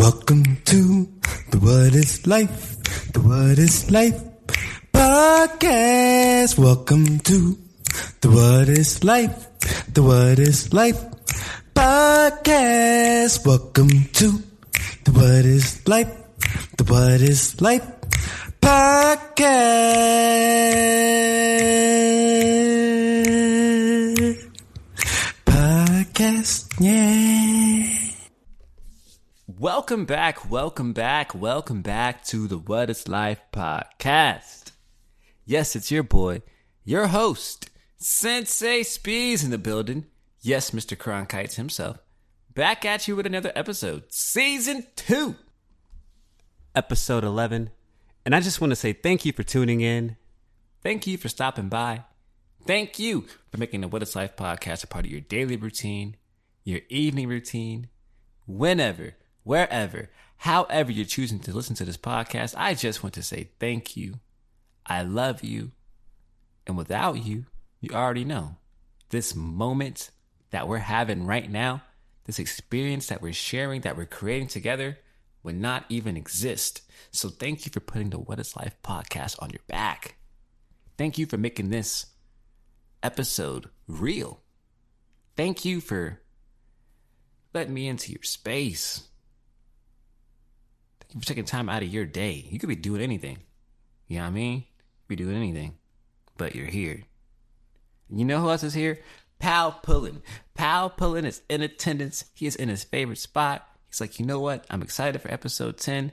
Welcome to the What is Life, the What is Life podcast. Welcome to the What is Life, the What is Life podcast. Welcome to the What is Life, the What is Life podcast. Podcast, yeah. Welcome back, welcome back, welcome back to the What is Life podcast. Yes, it's your boy, your host, Sensei Spees in the building. Yes, Mr. Cronkites himself. Back at you with another episode, season two, episode 11. And I just want to say thank you for tuning in. Thank you for stopping by. Thank you for making the What is Life podcast a part of your daily routine, your evening routine, whenever, wherever, however you're choosing to listen to this podcast. I just want to say thank you. I love you. And without you, you already know this moment that we're having right now, this experience that we're sharing, that we're creating together, would not even exist. So thank you for putting the What is Life podcast on your back. Thank you for making this episode real. Thank you for letting me into your space. Thank you for taking time out of your day. You could be doing anything. You know what I mean? Be doing anything. But you're here. You know who else is here? Pal Pullen. Pal Pullen is in attendance. He is in his favorite spot. He's like, you know what? I'm excited for episode 10.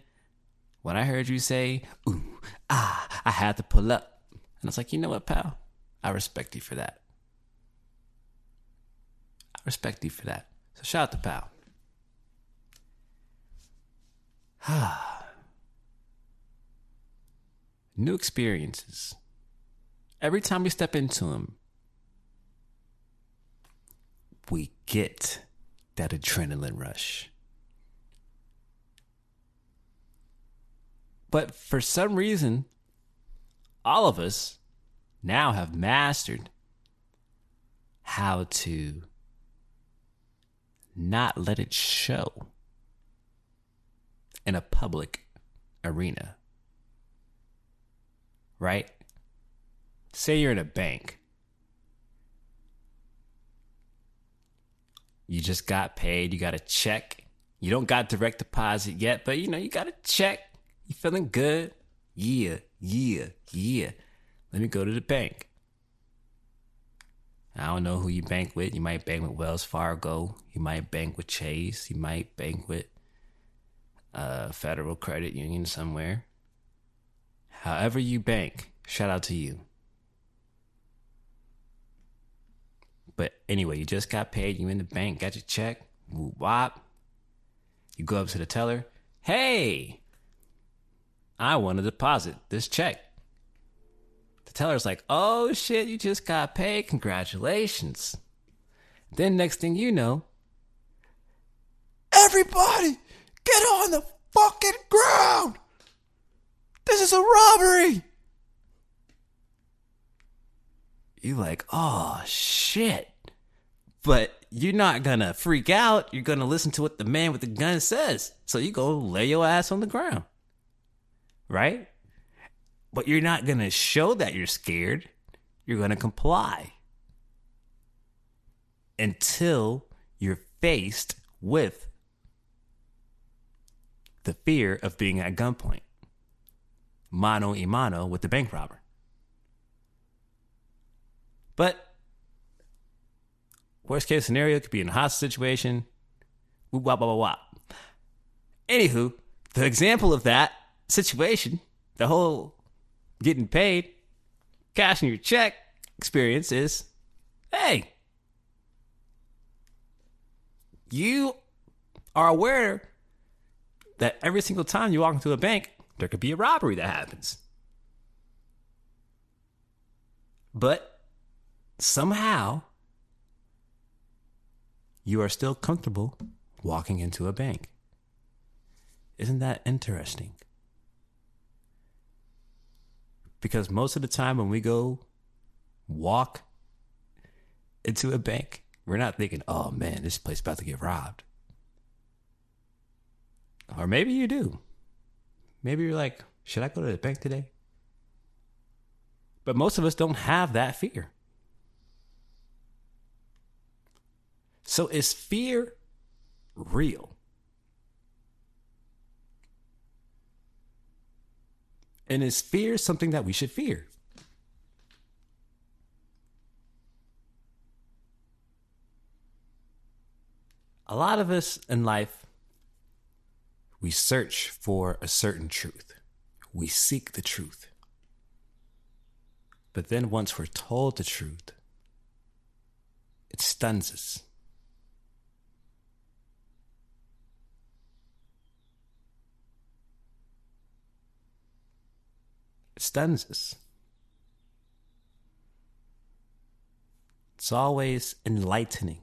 When I heard you say, ooh, ah, I had to pull up. And I was like, you know what, pal? I respect you for that. I respect you for that. So shout out to pal. New experiences. Every time we step into them, we get that adrenaline rush. But for some reason, all of us now have mastered how to not let it show in a public arena. Right? Say you're in a bank. You just got paid, you got a check. You don't got direct deposit yet, but you know, you got a check. You feeling good? Yeah, yeah, yeah. Let me go to the bank. I don't know who you bank with. You might bank with Wells Fargo. You might bank with Chase. You might bank with uh, Federal Credit Union somewhere. However you bank, shout out to you. But anyway, you just got paid. You in the bank, got your check. Whoop wop. You go up to the teller. Hey, I want to deposit this check. The teller's like, oh shit, you just got paid. Congratulations. Then next thing you know, everybody get on the fucking ground. This is a robbery. You're like, oh shit. But you're not gonna freak out. You're gonna listen to what the man with the gun says. So you go lay your ass on the ground. Right? But you're not gonna show that you're scared. You're gonna comply. Until you're faced with the fear of being at gunpoint. Mano y mano with the bank robber. But worst case scenario could be in a hostage situation. Whoop, wop, wop, wop. Anywho, the example of that situation, the whole getting paid, cashing your check experience is hey, you are aware that every single time you walk into a bank, there could be a robbery that happens. But somehow, you are still comfortable walking into a bank. Isn't that interesting? Because most of the time when we go walk into a bank, we're not thinking, oh man, this place about to get robbed. Or maybe you do. Maybe you're like, should I go to the bank today? But most of us don't have that fear. So is fear real? And is fear something that we should fear? A lot of us in life, we search for a certain truth. We seek the truth. But then once we're told the truth, it stuns us. It stuns us. It's always enlightening.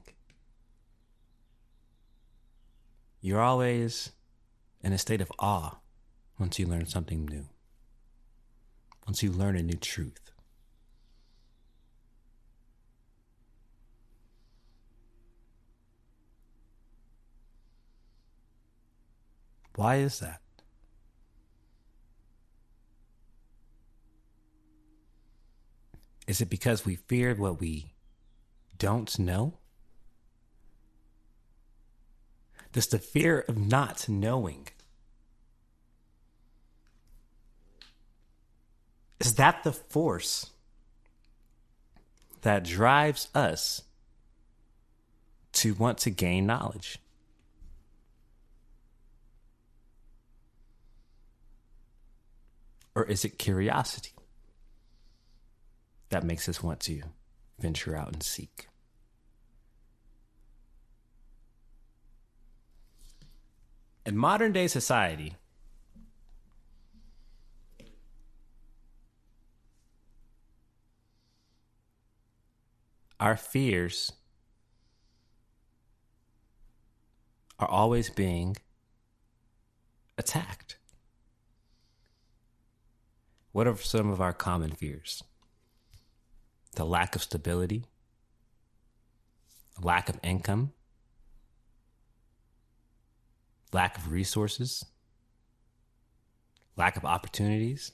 You're always in a state of awe once you learn something new, once you learn a new truth. Why is that? Is it because we feared what we don't know? Does the fear of not knowing is that the force that drives us to want to gain knowledge? Or is it curiosity that makes us want to venture out and seek? In modern day society, our fears are always being attacked. What are some of our common fears? The lack of stability, lack of income, lack of resources, lack of opportunities.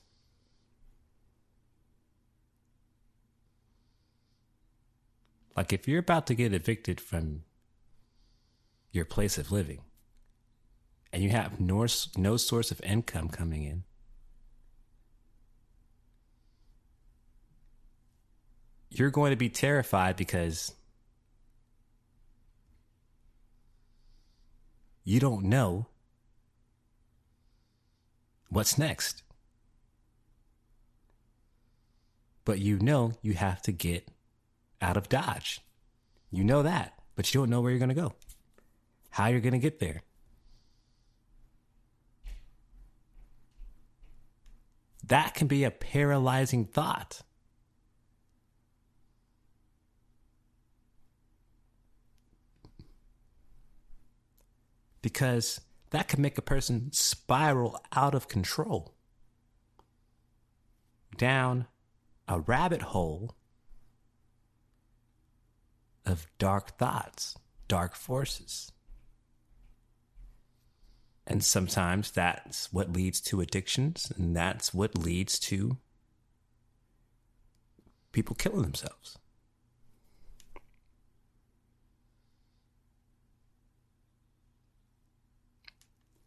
Like if you're about to get evicted from your place of living and you have no, no source of income coming in, you're going to be terrified because you don't know what's next. But you know you have to get out of Dodge. You know that, but you don't know where you're going to go, how you're going to get there. That can be a paralyzing thought. because that can make a person spiral out of control down a rabbit hole of dark thoughts, dark forces. And sometimes that's what leads to addictions, and that's what leads to people killing themselves.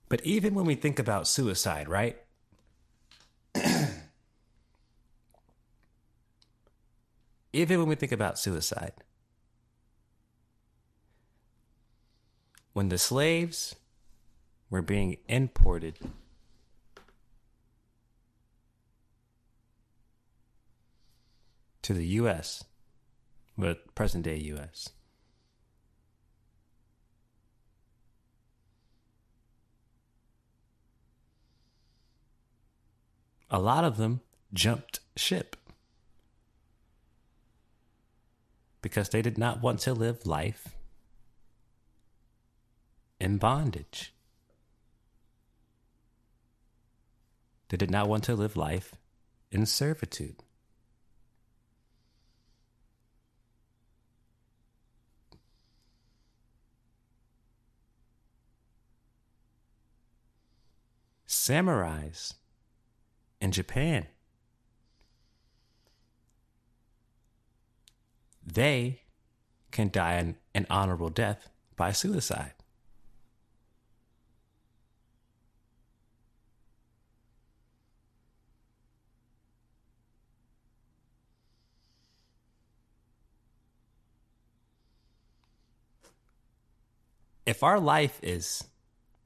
But even when we think about suicide, right? even when we think about suicide, when the slaves were being imported to the U.S., but present day U.S., a lot of them jumped ship because they did not want to live life in bondage. They did not want to live life in servitude. samurais in Japan. They can die an, an honorable death by suicide. If our life is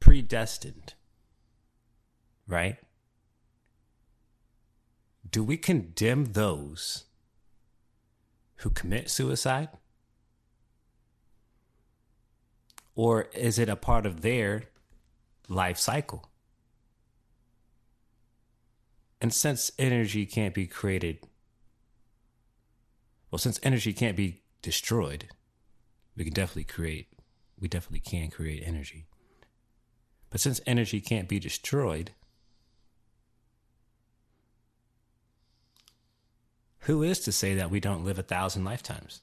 predestined, right? Do we condemn those who commit suicide? Or is it a part of their life cycle? And since energy can't be created, well, since energy can't be destroyed, we can definitely create, we definitely can create energy. But since energy can't be destroyed, who is to say that we don't live a thousand lifetimes?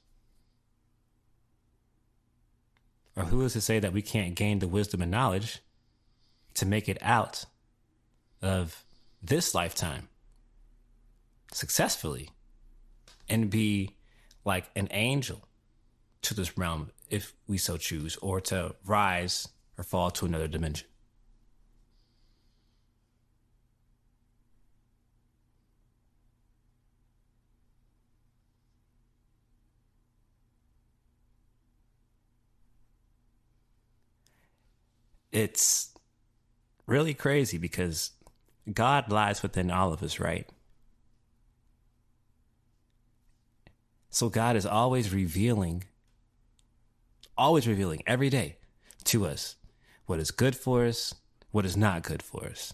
Or who is to say that we can't gain the wisdom and knowledge to make it out of this lifetime successfully and be like an angel to this realm if we so choose, or to rise or fall to another dimension? it's really crazy because God lies within all of us, right? So God is always revealing, always revealing every day to us what is good for us, what is not good for us.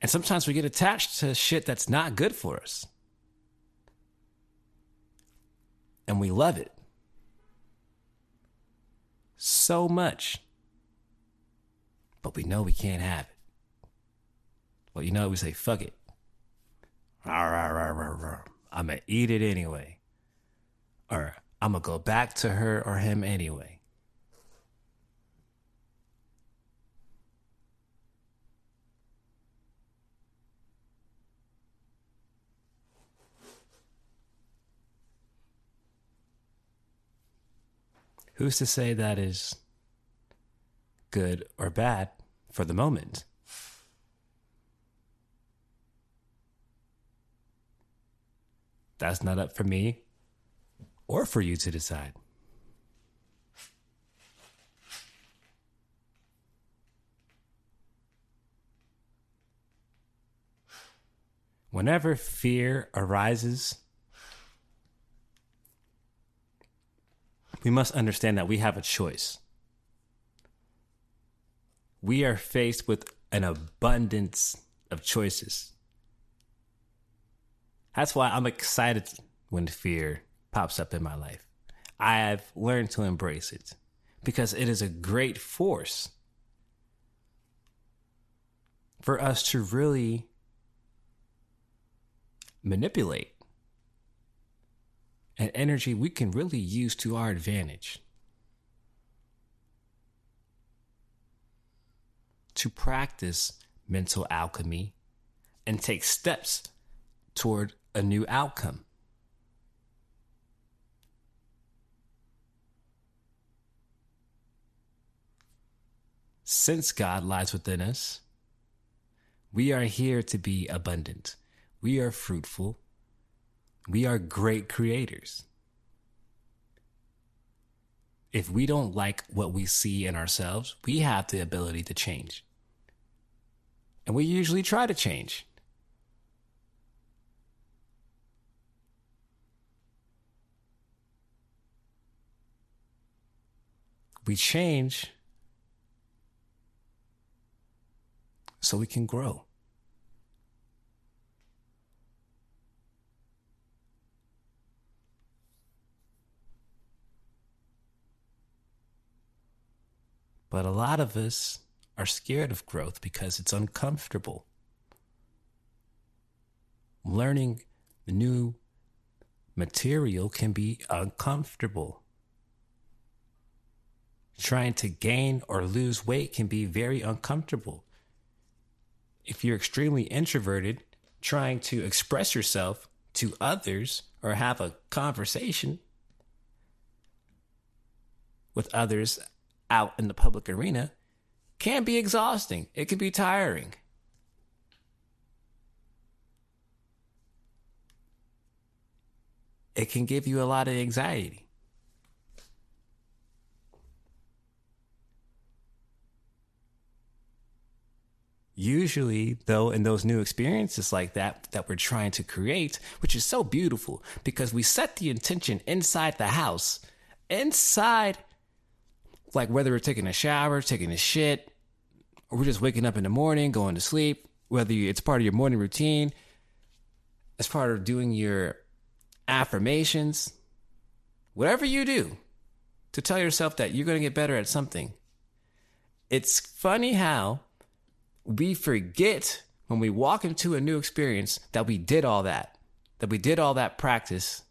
And sometimes we get attached to shit that's not good for us. And we love it so much. But we know we can't have it. Well, you know, we say, fuck it. I'm going to eat it anyway. Or I'm going to go back to her or him anyway. Who's to say that is good or bad for the moment? That's not up for me or for you to decide. Whenever fear arises, we must understand that we have a choice. We are faced with an abundance of choices. That's why I'm excited when fear pops up in my life. I have learned to embrace it because it is a great force for us to really manipulate an energy we can really use to our advantage. To practice mental alchemy and take steps toward a new outcome. Since God lies within us, we are here to be abundant. We are fruitful. We are great creators. If we don't like what we see in ourselves, we have the ability to change. And we usually try to change. We change so we can grow. But a lot of us are scared of growth because it's uncomfortable. Learning new material can be uncomfortable. trying to gain or lose weight can be very uncomfortable. If you're extremely introverted, trying to express yourself to others or have a conversation with others out in the public arena can be exhausting. It can be tiring. It can give you a lot of anxiety. Usually, though, in those new experiences like that that we're trying to create, which is so beautiful because we set the intention inside the house, inside, like whether we're taking a shower, taking a shit, or we're just waking up in the morning, going to sleep, whether it's part of your morning routine, as part of doing your affirmations, whatever you do to tell yourself that you're going to get better at something. It's funny how we forget when we walk into a new experience that we did all that, that we did all that practice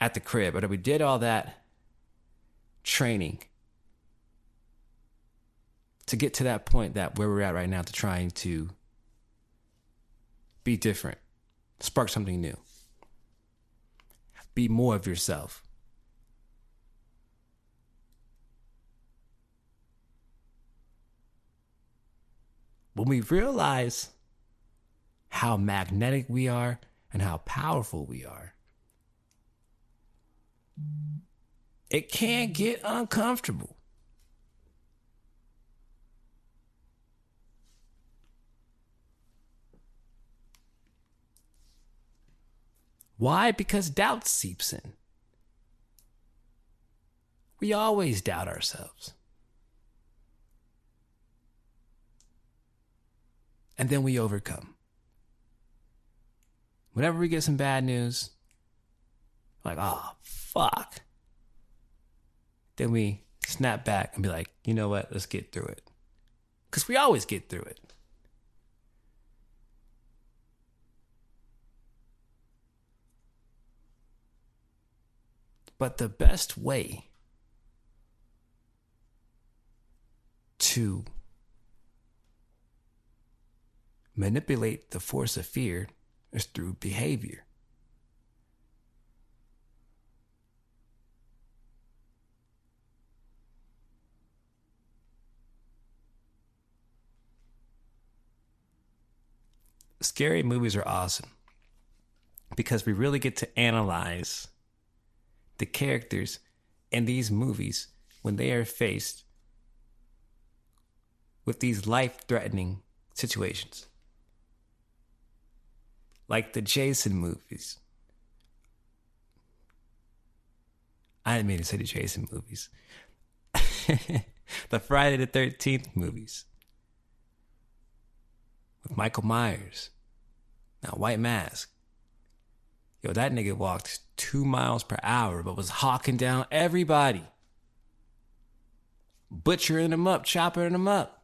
at the crib, or that we did all that training to get to that point that where we're at right now to trying to be different, spark something new, be more of yourself. When we realize how magnetic we are and how powerful we are, it can get uncomfortable. Why? Because doubt seeps in. We always doubt ourselves. And then we overcome. Whenever we get some bad news, like, oh, fuck. Then we snap back and be like, you know what? Let's get through it. Because we always get through it. But the best way to manipulate the force of fear is through behavior. Scary movies are awesome because we really get to analyze the characters in these movies when they are faced with these life threatening situations like the Jason movies. I didn't mean to say the Jason movies. the Friday the 13th movies with Michael Myers. Now, White Mask. Yo, that nigga walked two miles per hour, but was hawking down everybody, butchering them up, chopping them up.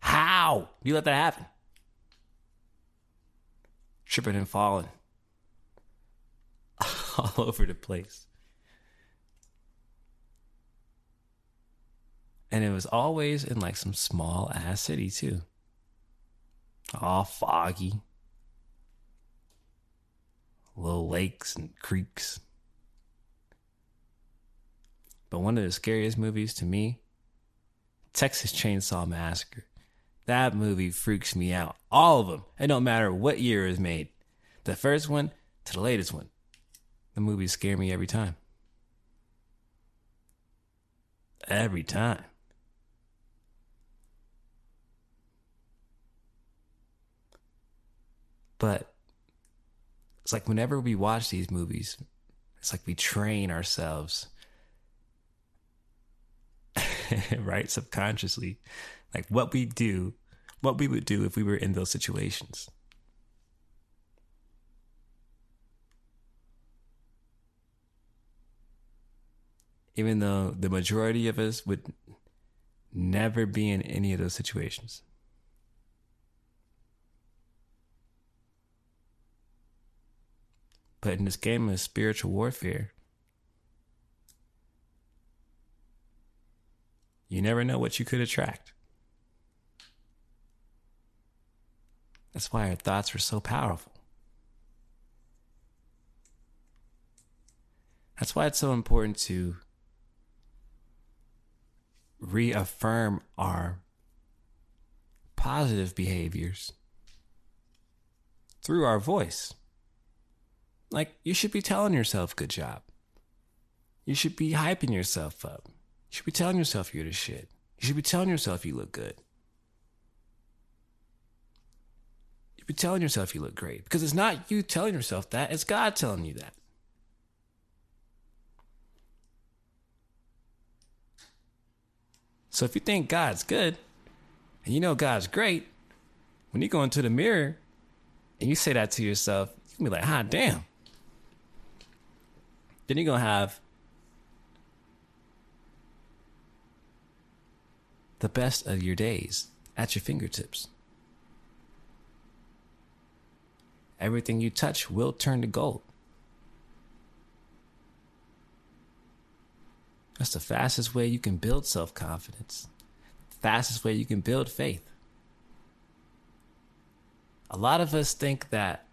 How? You let that happen? Tripping and falling all over the place. And it was always in like some small ass city too. All foggy. Little lakes and creeks. But one of the scariest movies to me, Texas Chainsaw Massacre. That movie freaks me out. All of them. It don't matter what year it was made. The first one to the latest one. The movies scare me every time. Every time. But it's like whenever we watch these movies, it's like we train ourselves, right? Subconsciously like what we do, what we would do if we were in those situations. Even though the majority of us would never be in any of those situations. But in this game of spiritual warfare, You never know what you could attract. That's why our thoughts are so powerful. That's why it's so important to reaffirm our positive behaviors through our voice. Like, you should be telling yourself, good job. You should be hyping yourself up. You should be telling yourself you're the shit. You should be telling yourself you look good. You telling yourself you look great. Because it's not you telling yourself that, it's God telling you that. So if you think God's good and you know God's great, when you go into the mirror and you say that to yourself, you can be like, ah, damn. Then you're going to have the best of your days at your fingertips. Everything you touch will turn to gold. That's the fastest way you can build self confidence, fastest way you can build faith. A lot of us think that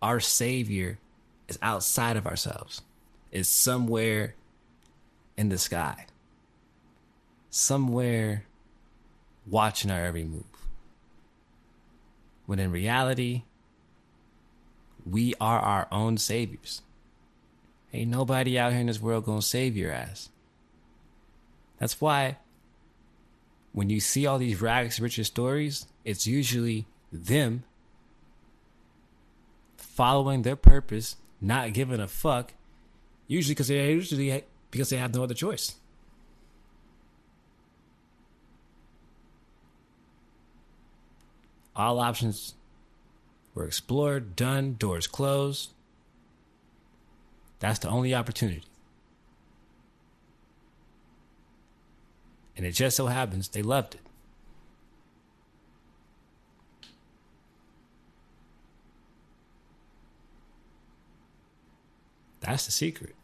our Savior is outside of ourselves, is somewhere in the sky, somewhere watching our every move. When in reality, we are our own saviors. Ain't nobody out here in this world gonna save your ass. That's why when you see all these rags riches stories, it's usually them following their purpose, not giving a fuck, usually because they usually because they have no other choice. All options were explored, done, doors closed. That's the only opportunity. And it just so happens they loved it. That's the secret.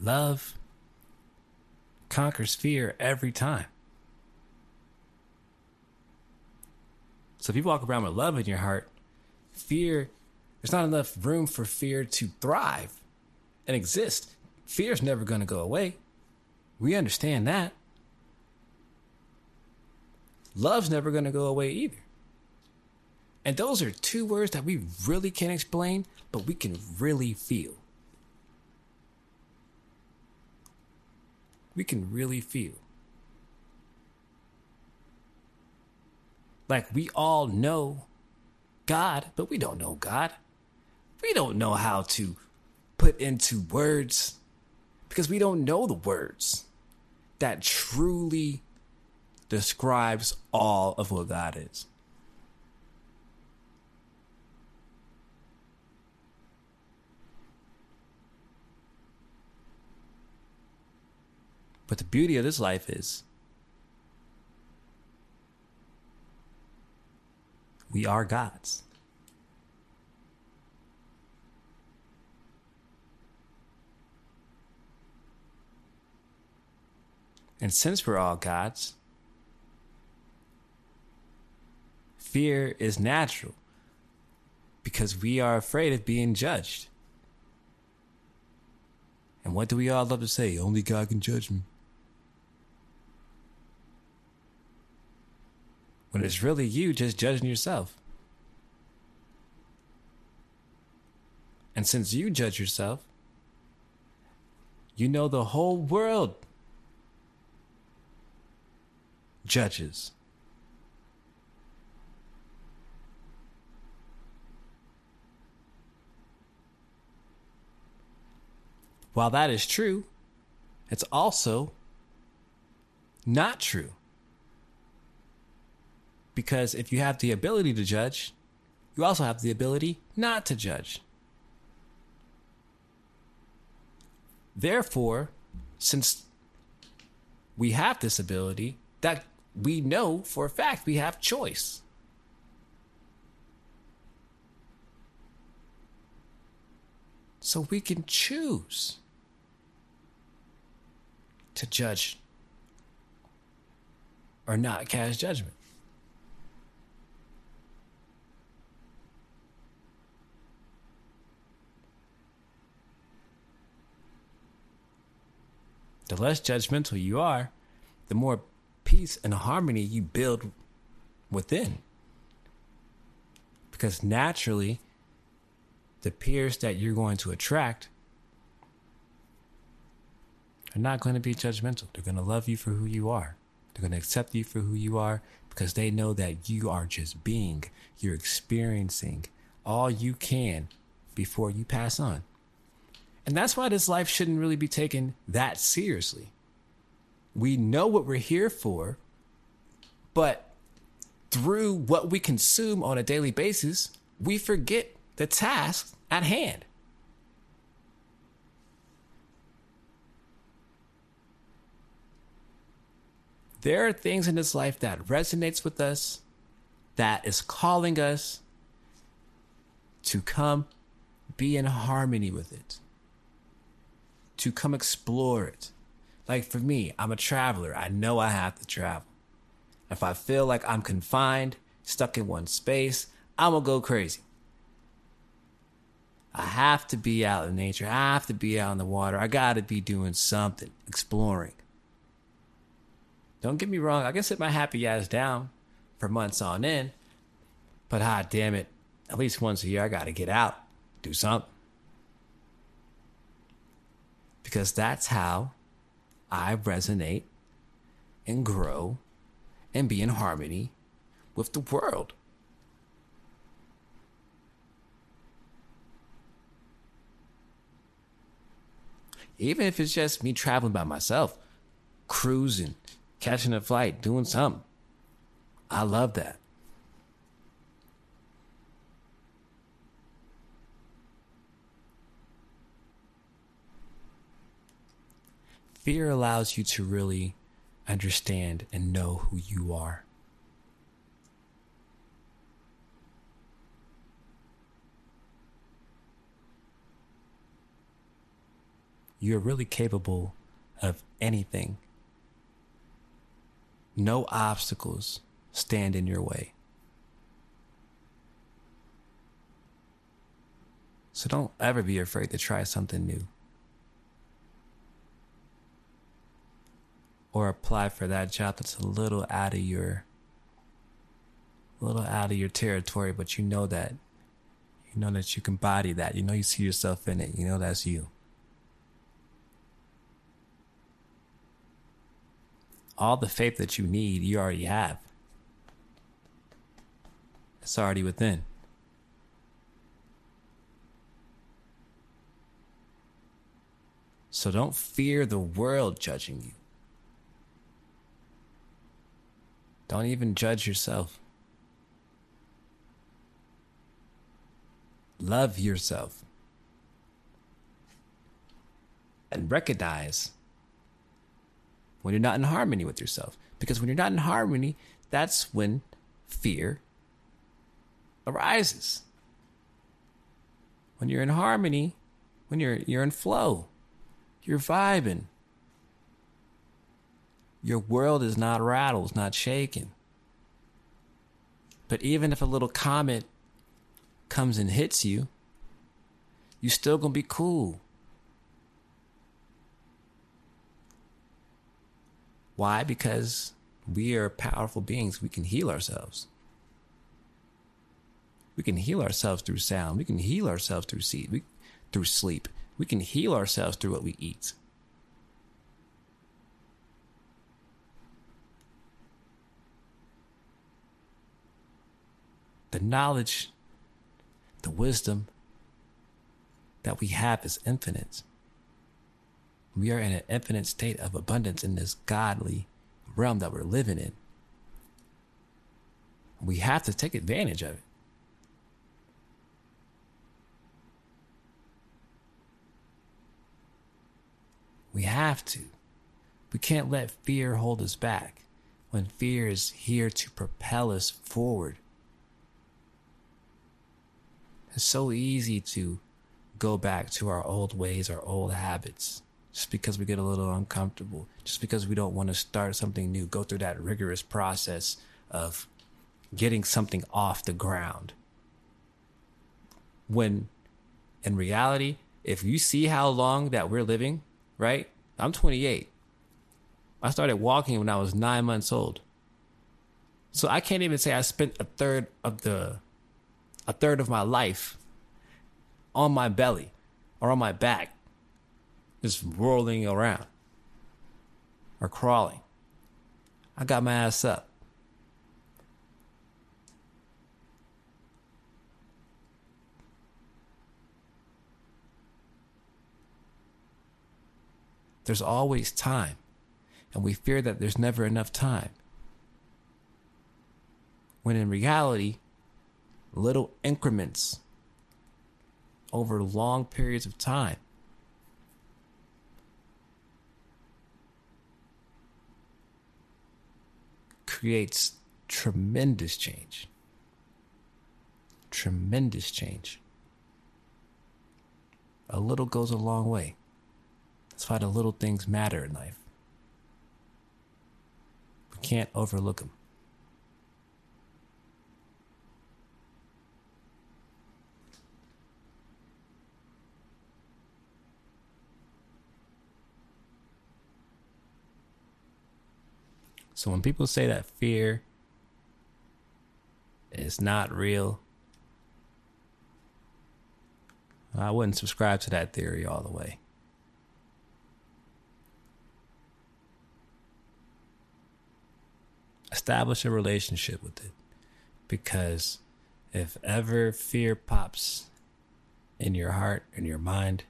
Love conquers fear every time. So if you walk around with love in your heart, fear, there's not enough room for fear to thrive and exist. Fear's never going to go away. We understand that. Love's never going to go away either. And those are two words that we really can't explain, but we can really feel. We can really feel. Like we all know God, but we don't know God. We don't know how to put into words because we don't know the words that truly describes all of what God is. But the beauty of this life is we are gods. And since we're all gods, fear is natural because we are afraid of being judged. And what do we all love to say? Only God can judge me. When it's really you just judging yourself. And since you judge yourself, you know the whole world judges. While that is true, it's also not true. Because if you have the ability to judge, you also have the ability not to judge. Therefore, since we have this ability, that we know for a fact we have choice. So we can choose to judge or not cast judgment. The less judgmental you are, the more peace and harmony you build within. Because naturally, the peers that you're going to attract are not going to be judgmental. They're going to love you for who you are. They're going to accept you for who you are because they know that you are just being, you're experiencing all you can before you pass on. And that's why this life shouldn't really be taken that seriously. We know what we're here for, but through what we consume on a daily basis, we forget the task at hand. There are things in this life that resonates with us, that is calling us to come be in harmony with it, to come explore it. Like for me, I'm a traveler. I know I have to travel. If I feel like I'm confined, stuck in one space, I'm gonna go crazy. I have to be out in nature. I have to be out in the water. I gotta be doing something, exploring. Don't get me wrong, I can sit my happy ass down for months on end, but ah damn it, at least once a year I gotta get out, do something. Because that's how I resonate and grow and be in harmony with the world. Even if it's just me traveling by myself, cruising, catching a flight, doing something. I love that. Fear allows you to really understand and know who you are. You're really capable of anything. No obstacles stand in your way. So don't ever be afraid to try something new. Or apply for that job that's a little out of your a little out of your territory, but you know that you know that you can body that. You know you see yourself in it. You know that's you. all the faith that you need, you already have. It's already within. So don't fear the world judging you. Don't even judge yourself. Love yourself. And recognize when you're not in harmony with yourself. Because when you're not in harmony, that's when fear arises. When you're in harmony, when you're you're in flow, you're vibing. Your world is not rattled, not shaken. But even if a little comet comes and hits you, you still gonna be cool. Why? Because we are powerful beings. We can heal ourselves. We can heal ourselves through sound. We can heal ourselves through sleep. We, through sleep. We can heal ourselves through what we eat. The knowledge, the wisdom that we have is infinite. We are in an infinite state of abundance in this godly realm that we're living in. We have to take advantage of it. We have to. We can't let fear hold us back when fear is here to propel us forward. It's so easy to go back to our old ways, our old habits just because we get a little uncomfortable, just because we don't want to start something new, go through that rigorous process of getting something off the ground. When in reality, if you see how long that we're living, right? I'm 28. I started walking when I was nine months old. So I can't even say I spent a third of the a third of my life on my belly or on my back, just rolling around or crawling. I got my ass up. There's always time, and we fear that there's never enough time. When in reality, little increments over long periods of time creates tremendous change. Tremendous change. A little goes a long way. That's why the little things matter in life. We can't overlook them. So when people say that fear is not real, I wouldn't subscribe to that theory all the way. Establish a relationship with it because if ever fear pops in your heart and your mind,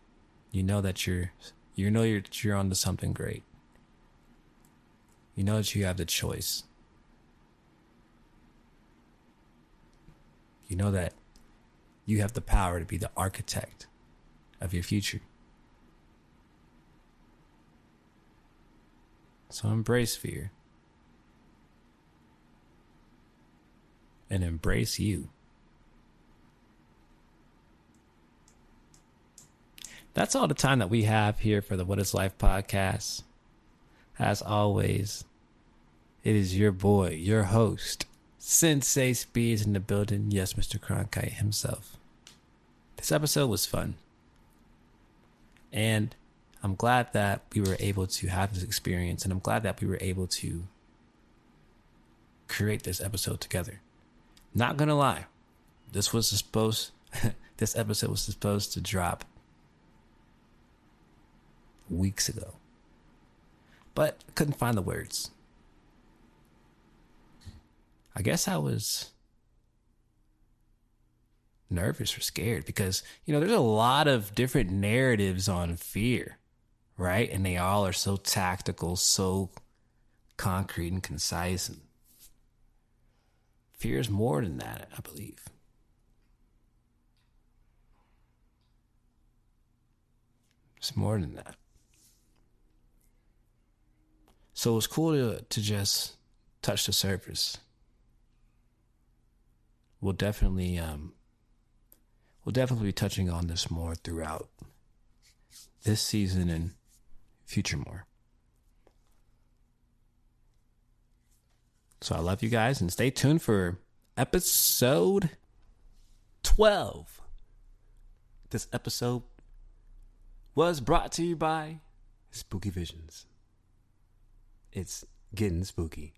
you know that you're you know you're you're onto something great you know that you have the choice. You know that you have the power to be the architect of your future. So embrace fear. And embrace you. That's all the time that we have here for the What is Life podcast. As always, it is your boy, your host, Sensei Speeds in the building. Yes, Mr. Cronkite himself. This episode was fun. And I'm glad that we were able to have this experience, and I'm glad that we were able to create this episode together. Not gonna lie, this was supposed this episode was supposed to drop weeks ago but couldn't find the words. I guess I was nervous or scared because, you know, there's a lot of different narratives on fear, right? And they all are so tactical, so concrete and concise. And fear is more than that, I believe. It's more than that. So it was cool to, to just touch the surface. We'll definitely um, we'll definitely be touching on this more throughout this season and future more. So I love you guys and stay tuned for episode 12. This episode was brought to you by Spooky Visions. It's getting spooky.